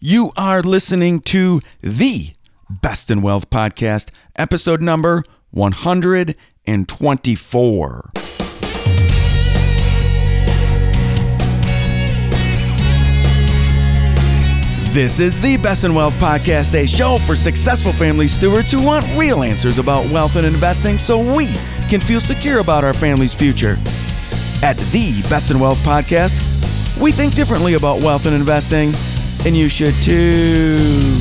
You are listening to the Best in Wealth podcast, episode number 124. This is the Best in Wealth podcast, a show for successful family stewards who want real answers about wealth and investing so we can feel secure about our family's future. At the Best in Wealth podcast, we think differently about wealth and investing, and you should too.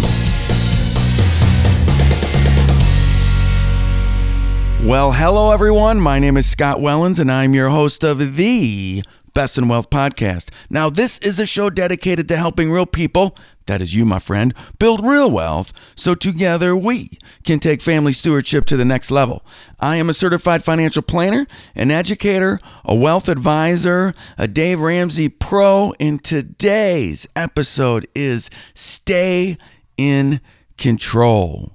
Well, hello everyone. My name is Scott Wellens, and I'm your host of the Best in Wealth podcast. Now, this is a show dedicated to helping real people, that is you, my friend, build real wealth so together we can take family stewardship to the next level. I am a certified financial planner, an educator, a wealth advisor, a Dave Ramsey pro, and today's episode is Stay in Control.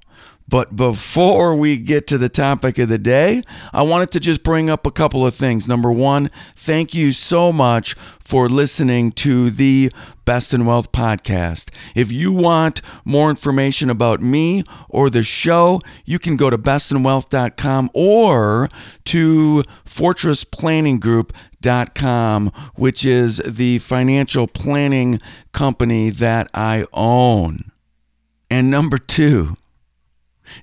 But before we get to the topic of the day, I wanted to just bring up a couple of things. Number one, thank you so much for listening to the Best in Wealth podcast. If you want more information about me or the show, you can go to bestinwealth.com or to fortressplanninggroup.com, which is the financial planning company that I own. And number two,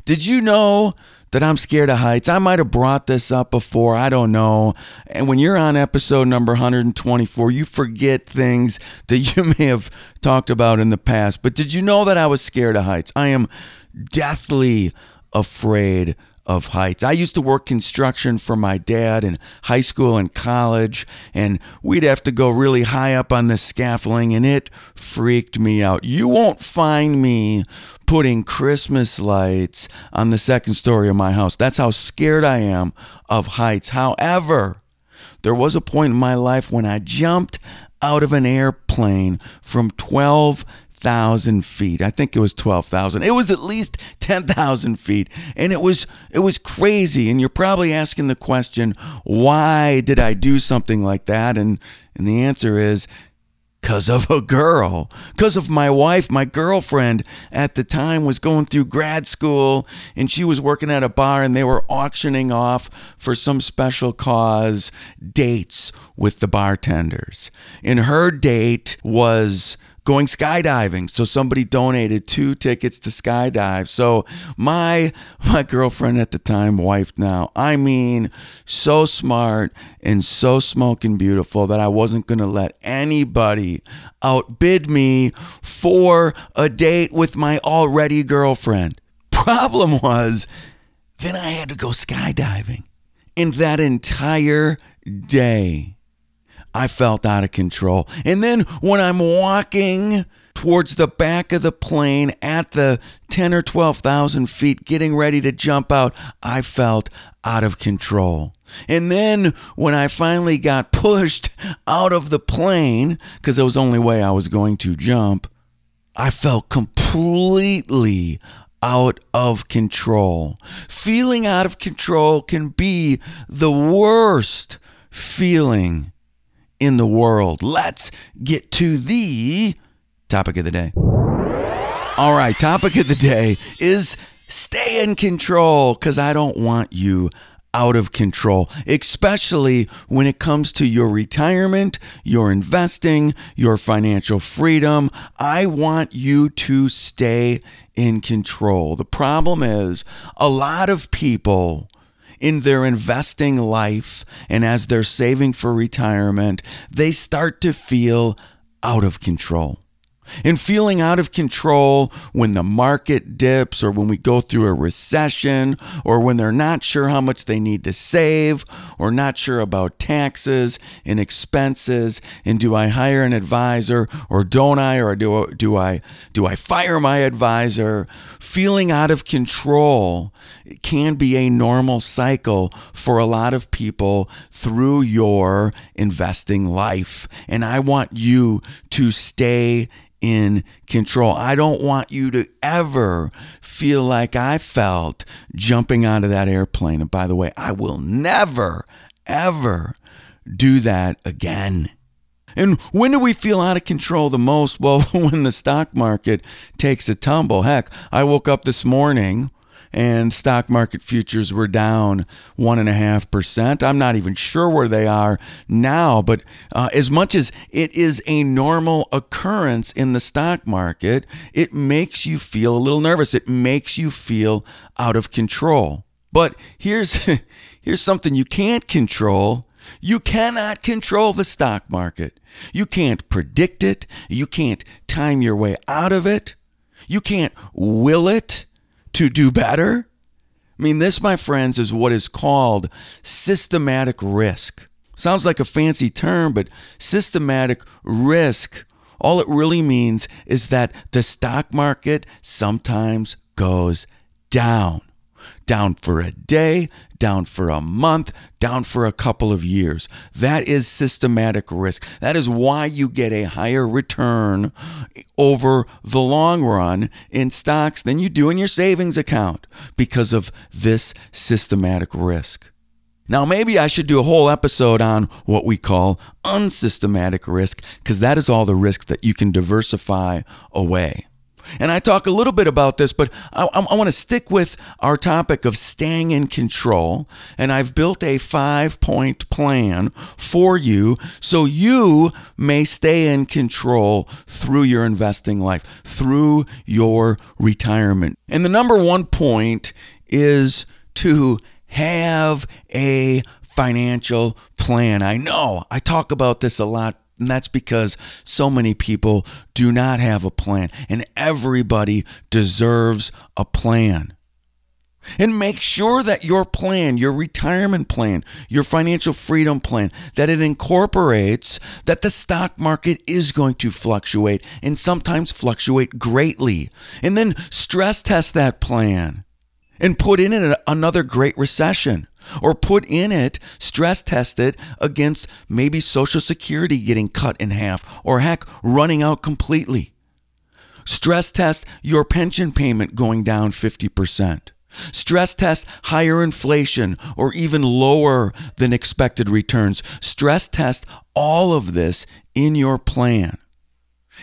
did you know that I'm scared of heights? I might have brought this up before. I don't know. And when you're on episode number 124, you forget things that you may have talked about in the past. But did you know that I was scared of heights? I am deathly afraid of heights. I used to work construction for my dad in high school and college, and we'd have to go really high up on the scaffolding, and it freaked me out. You won't find me putting Christmas lights on the second story of my house. That's how scared I am of heights. However, there was a point in my life when I jumped out of an airplane from 12 thousand feet. I think it was twelve thousand. It was at least ten thousand feet, and it was it was crazy. And you're probably asking the question, why did I do something like that? And and the answer is because of a girl, because of my wife, my girlfriend at the time was going through grad school and she was working at a bar and they were auctioning off for some special cause dates with the bartenders. And her date was going skydiving. So somebody donated two tickets to skydive. So my my girlfriend at the time, wife now, I mean, so smart and so smoking beautiful that I wasn't going to let anybody outbid me for a date with my already girlfriend. Problem was, then I had to go skydiving. And that entire day, I felt out of control. And then when I'm walking towards the back of the plane at the 10 or 12,000 feet, getting ready to jump out, I felt out of control. And then when I finally got pushed out of the plane, because it was the only way I was going to jump, I felt completely out of control. Feeling out of control can be the worst feeling in the world. Let's get to the topic of the day. All right, topic of the day is stay in control because I don't want you out of control, especially when it comes to your retirement, your investing, your financial freedom. I want you to stay in control. The problem is a lot of people in their investing life and as they're saving for retirement, they start to feel out of control. And feeling out of control when the market dips or when we go through a recession or when they're not sure how much they need to save or not sure about taxes and expenses and do I hire an advisor or don't I or do do I do I fire my advisor? Feeling out of control can be a normal cycle for a lot of people through your investing life and I want you to stay in control. I don't want you to ever feel like I felt jumping out of that airplane. And by the way, I will never, ever do that again. And when do we feel out of control the most? Well, when the stock market takes a tumble. Heck, I woke up this morning and stock market futures were down 1.5%. I'm not even sure where they are now, but uh, as much as it is a normal occurrence in the stock market, it makes you feel a little nervous. It makes you feel out of control. But here's, here's something you can't control. You cannot control the stock market. You can't predict it. You can't time your way out of it. You can't will it to do better? I mean, this, my friends, is what is called systematic risk. Sounds like a fancy term, but systematic risk, all it really means is that the stock market sometimes goes down down for a day, down for a month, down for a couple of years. That is systematic risk. That is why you get a higher return over the long run in stocks than you do in your savings account because of this systematic risk. Now, maybe I should do a whole episode on what we call unsystematic risk because that is all the risk that you can diversify away. And I talk a little bit about this, but I, I, want to stick with our topic of staying in control. And I've built a five point plan for you so you may stay in control through your investing life, through your retirement. And the number one point is to have a financial plan. I know I talk about this a lot and that's because so many people do not have a plan, and everybody deserves a plan. And make sure that your plan, your retirement plan, your financial freedom plan, that it incorporates that the stock market is going to fluctuate and sometimes fluctuate greatly. And then stress test that plan and put in it another great recession or put in it, stress test it against maybe Social Security getting cut in half or heck, running out completely. Stress test your pension payment going down 50%. Stress test higher inflation or even lower than expected returns. Stress test all of this in your plan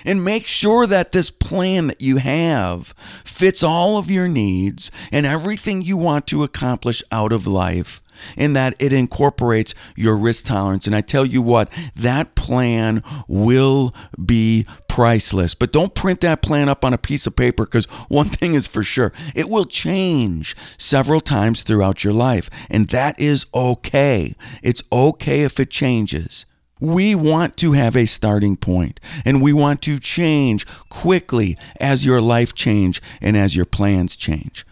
and make sure that this plan that you have fits all of your needs and everything you want to accomplish out of life in that it incorporates your risk tolerance. And I tell you what, that plan will be priceless. But don't print that plan up on a piece of paper because one thing is for sure it will change several times throughout your life. And that is okay. It's okay if it changes. We want to have a starting point and we want to change quickly as your life change and as your plans change.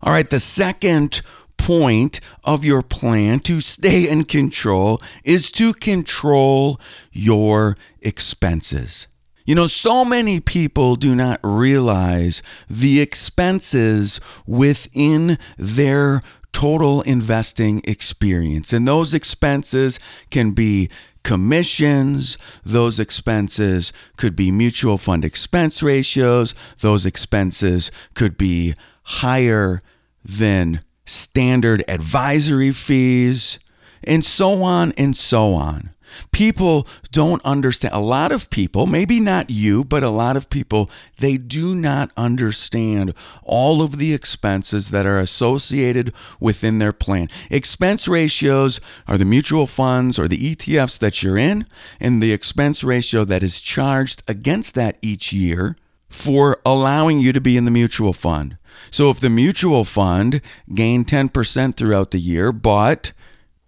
All right, the second point of your plan to stay in control is to control your expenses. You know, so many people do not realize the expenses within their total investing experience. And those expenses can be commissions, those expenses could be mutual fund expense ratios, those expenses could be higher than standard advisory fees, and so on and so on. People don't understand. A lot of people, maybe not you, but a lot of people, they do not understand all of the expenses that are associated within their plan. Expense ratios are the mutual funds or the ETFs that you're in, and the expense ratio that is charged against that each year for allowing you to be in the mutual fund. So if the mutual fund gained 10% throughout the year, but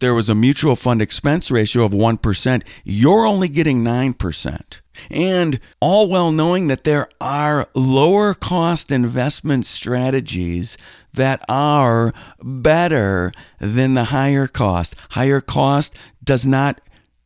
there was a mutual fund expense ratio of 1%, you're only getting 9%. And all well knowing that there are lower cost investment strategies that are better than the higher cost. Higher cost does not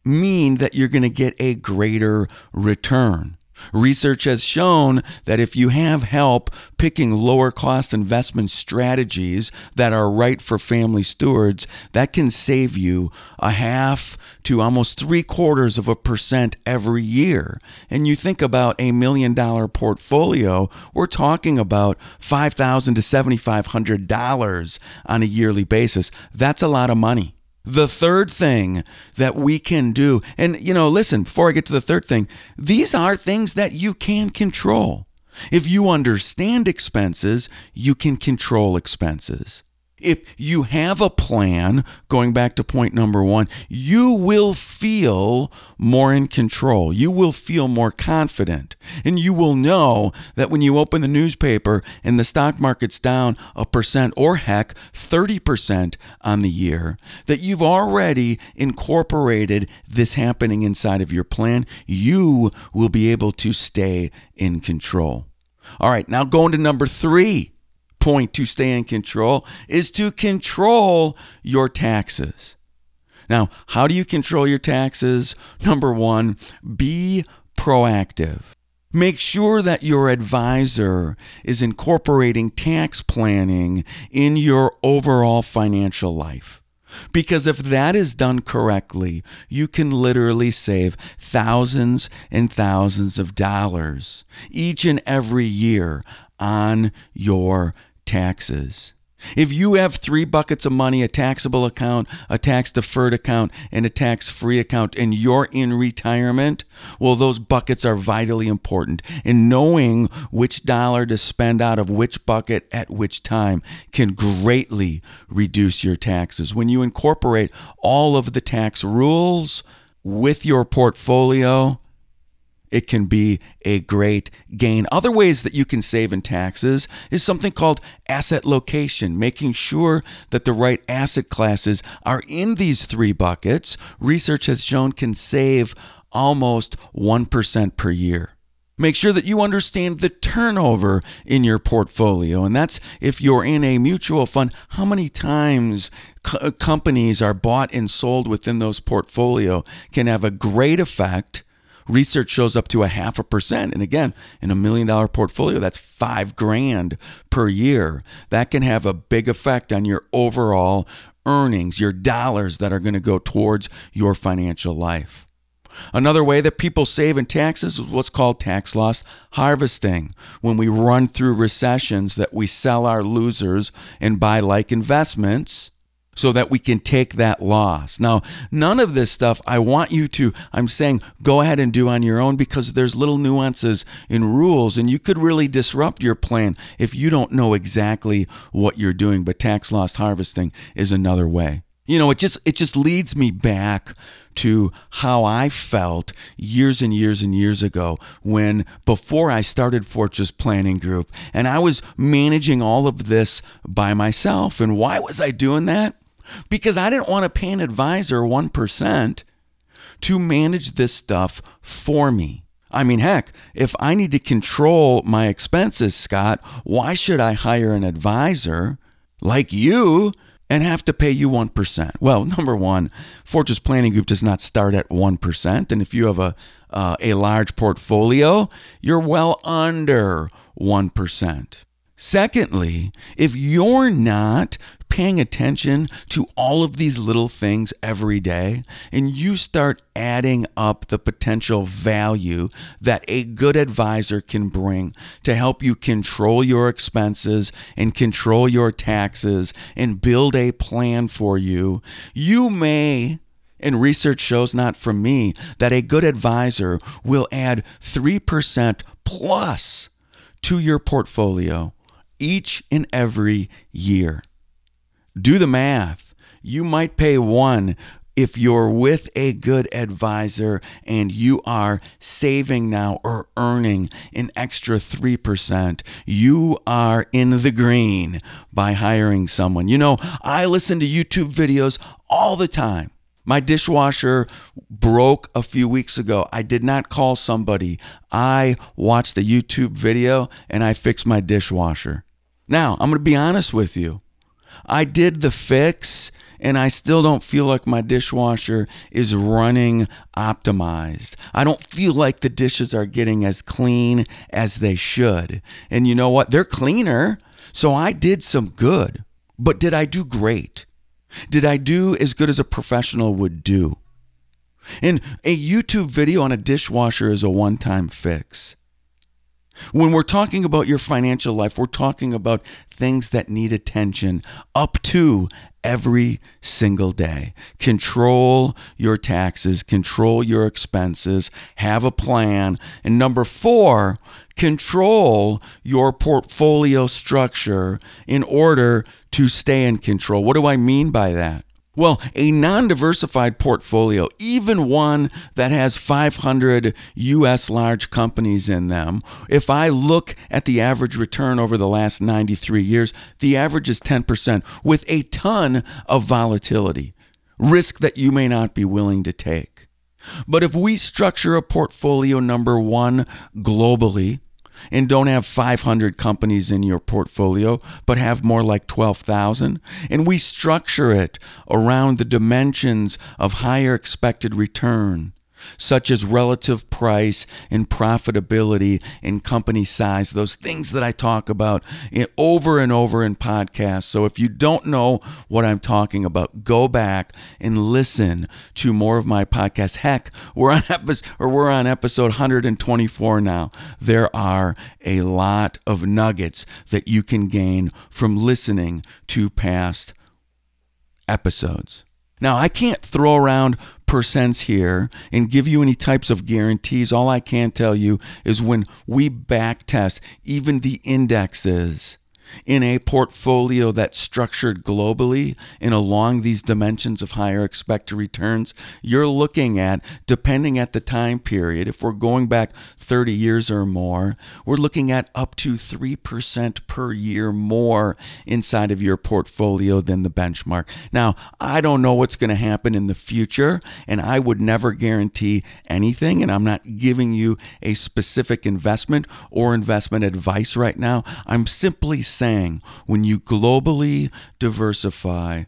mean that you're going to get a greater return. Research has shown that if you have help picking lower cost investment strategies that are right for family stewards, that can save you a half to almost three quarters of a percent every year. And you think about a million dollar portfolio, we're talking about 5,000 to $7,500 on a yearly basis. That's a lot of money. The third thing that we can do, and you know, listen, before I get to the third thing, these are things that you can control. If you understand expenses, you can control expenses. If you have a plan, going back to point number one, you will feel more in control. You will feel more confident. And you will know that when you open the newspaper and the stock market's down a percent or heck 30% on the year, that you've already incorporated this happening inside of your plan. You will be able to stay in control. All right, now going to number three point to stay in control is to control your taxes. Now, how do you control your taxes? Number one, be proactive. Make sure that your advisor is incorporating tax planning in your overall financial life. Because if that is done correctly, you can literally save thousands and thousands of dollars each and every year on your taxes. If you have three buckets of money a taxable account, a tax deferred account, and a tax free account, and you're in retirement, well, those buckets are vitally important. And knowing which dollar to spend out of which bucket at which time can greatly reduce your taxes. When you incorporate all of the tax rules with your portfolio, it can be a great gain. Other ways that you can save in taxes is something called asset location, making sure that the right asset classes are in these three buckets. Research has shown can save almost 1% per year. Make sure that you understand the turnover in your portfolio. And that's if you're in a mutual fund, how many times co- companies are bought and sold within those portfolio can have a great effect Research shows up to a half a percent. And again, in a million dollar portfolio, that's five grand per year. That can have a big effect on your overall earnings, your dollars that are going to go towards your financial life. Another way that people save in taxes is what's called tax loss harvesting. When we run through recessions that we sell our losers and buy like investments so that we can take that loss. Now, none of this stuff I want you to, I'm saying go ahead and do on your own because there's little nuances in rules and you could really disrupt your plan if you don't know exactly what you're doing. But tax loss harvesting is another way. You know, it just it just leads me back to how I felt years and years and years ago when before I started Fortress Planning Group and I was managing all of this by myself. And why was I doing that? Because I didn't want to pay an advisor 1% to manage this stuff for me. I mean, heck, if I need to control my expenses, Scott, why should I hire an advisor like you and have to pay you 1%? Well, number one, Fortress Planning Group does not start at 1%. And if you have a, uh, a large portfolio, you're well under 1%. Secondly, if you're not paying attention to all of these little things every day and you start adding up the potential value that a good advisor can bring to help you control your expenses and control your taxes and build a plan for you, you may and research shows not from me that a good advisor will add 3% plus to your portfolio each and every year. Do the math. You might pay one if you're with a good advisor and you are saving now or earning an extra 3%, you are in the green by hiring someone. You know, I listen to YouTube videos all the time. My dishwasher broke a few weeks ago. I did not call somebody. I watched a YouTube video and I fixed my dishwasher. Now, I'm going to be honest with you. I did the fix and I still don't feel like my dishwasher is running optimized. I don't feel like the dishes are getting as clean as they should. And you know what? They're cleaner. So I did some good. But did I do great? Did I do as good as a professional would do? And a YouTube video on a dishwasher is a one time fix. When we're talking about your financial life, we're talking about things that need attention up to every single day. Control your taxes, control your expenses, have a plan. And number four, control your portfolio structure in order to stay in control. What do I mean by that? Well, a non diversified portfolio, even one that has 500 US large companies in them, if I look at the average return over the last 93 years, the average is 10% with a ton of volatility, risk that you may not be willing to take. But if we structure a portfolio number one globally, and don't have 500 companies in your portfolio, but have more like 12,000. And we structure it around the dimensions of higher expected return such as relative price and profitability and company size, those things that I talk about over and over in podcasts. So if you don't know what I'm talking about, go back and listen to more of my podcasts. Heck, we're on episode or we're on episode 124 now. There are a lot of nuggets that you can gain from listening to past episodes. Now, I can't throw around percents here and give you any types of guarantees. All I can tell you is when we back test even the indexes in a portfolio that's structured globally and along these dimensions of higher expected returns, you're looking at, depending at the time period, if we're going back 30 years or more, we're looking at up to 3% per year more inside of your portfolio than the benchmark. Now, I don't know what's going to happen in the future, and I would never guarantee anything, and I'm not giving you a specific investment or investment advice right now. I'm simply saying when you globally diversify,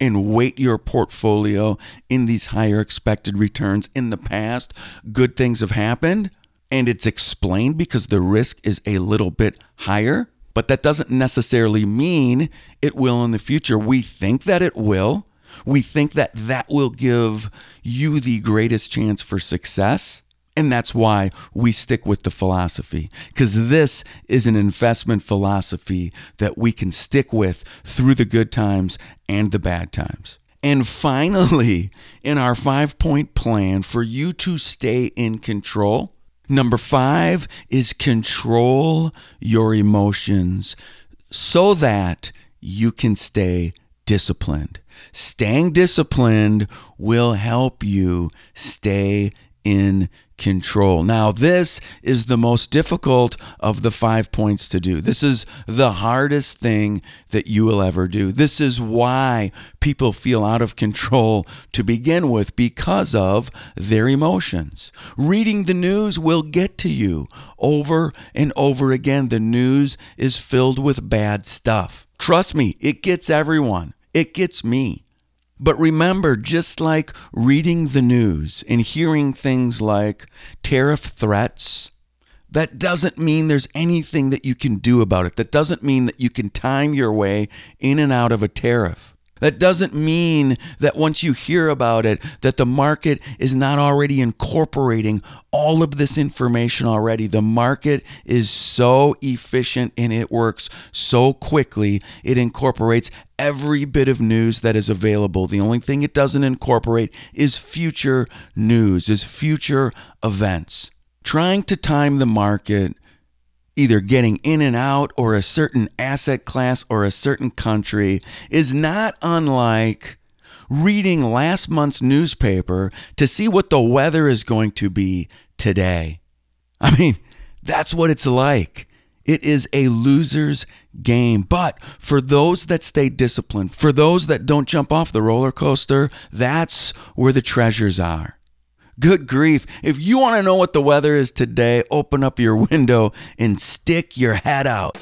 and weight your portfolio in these higher expected returns in the past, good things have happened and it's explained because the risk is a little bit higher, but that doesn't necessarily mean it will in the future. We think that it will. We think that that will give you the greatest chance for success. And that's why we stick with the philosophy, because this is an investment philosophy that we can stick with through the good times and the bad times. And finally, in our five point plan for you to stay in control, Number five is control your emotions so that you can stay disciplined. Staying disciplined will help you stay in control. Now, this is the most difficult of the five points to do. This is the hardest thing that you will ever do. This is why people feel out of control to begin with because of their emotions. Reading the news will get to you over and over again. The news is filled with bad stuff. Trust me, it gets everyone. It gets me. But remember, just like reading the news and hearing things like tariff threats, that doesn't mean there's anything that you can do about it. That doesn't mean that you can time your way in and out of a tariff. That doesn't mean that once you hear about it, that the market is not already incorporating all of this information already. The market is so efficient and it works so quickly. It incorporates every bit of news that is available. The only thing it doesn't incorporate is future news, is future events. Trying to time the market either getting in and out or a certain asset class or a certain country is not unlike reading last month's newspaper to see what the weather is going to be today. I mean, that's what it's like. It is a loser's game. But for those that stay disciplined, for those that don't jump off the roller coaster, that's where the treasures are. Good grief. If you want to know what the weather is today, open up your window and stick your head out.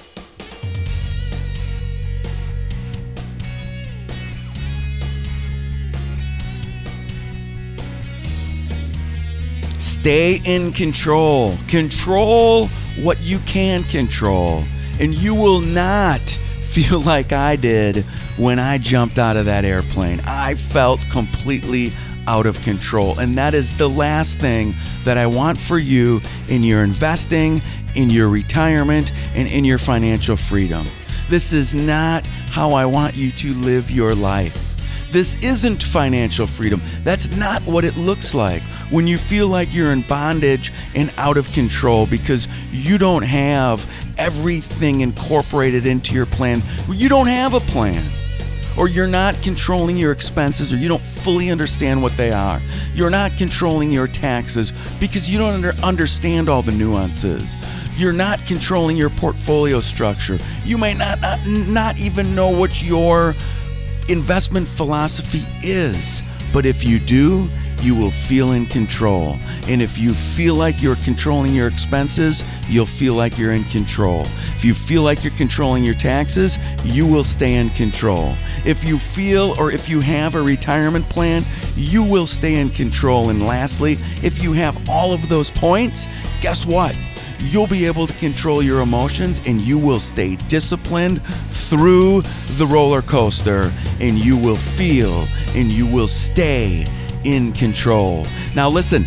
Stay in control. Control what you can control. And you will not feel like I did when I jumped out of that airplane. I felt completely out of control. And that is the last thing that I want for you in your investing, in your retirement, and in your financial freedom. This is not how I want you to live your life. This isn't financial freedom. That's not what it looks like when you feel like you're in bondage and out of control because you don't have everything incorporated into your plan. You don't have a plan or you're not controlling your expenses or you don't fully understand what they are. You're not controlling your taxes because you don't under understand all the nuances. You're not controlling your portfolio structure. You may not, not, not even know what your investment philosophy is. But if you do, you will feel in control. And if you feel like you're controlling your expenses, you'll feel like you're in control. If you feel like you're controlling your taxes, you will stay in control. If you feel or if you have a retirement plan, you will stay in control. And lastly, if you have all of those points, guess what? you'll be able to control your emotions and you will stay disciplined through the roller coaster and you will feel and you will stay in control. Now, listen,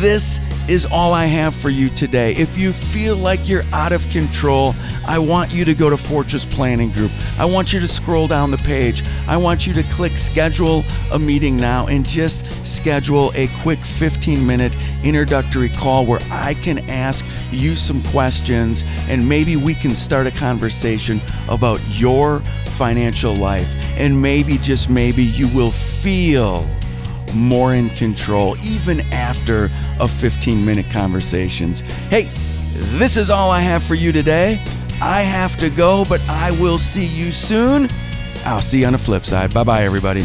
this is all I have for you today. If you feel like you're out of control, I want you to go to Fortress Planning Group. I want you to scroll down the page. I want you to click schedule a meeting now and just schedule a quick 15 minute introductory call where I can ask you some questions and maybe we can start a conversation about your financial life. And maybe, just maybe, you will feel more in control, even after a 15 minute conversations. Hey, this is all I have for you today. I have to go, but I will see you soon. I'll see you on the flip side. Bye bye, everybody.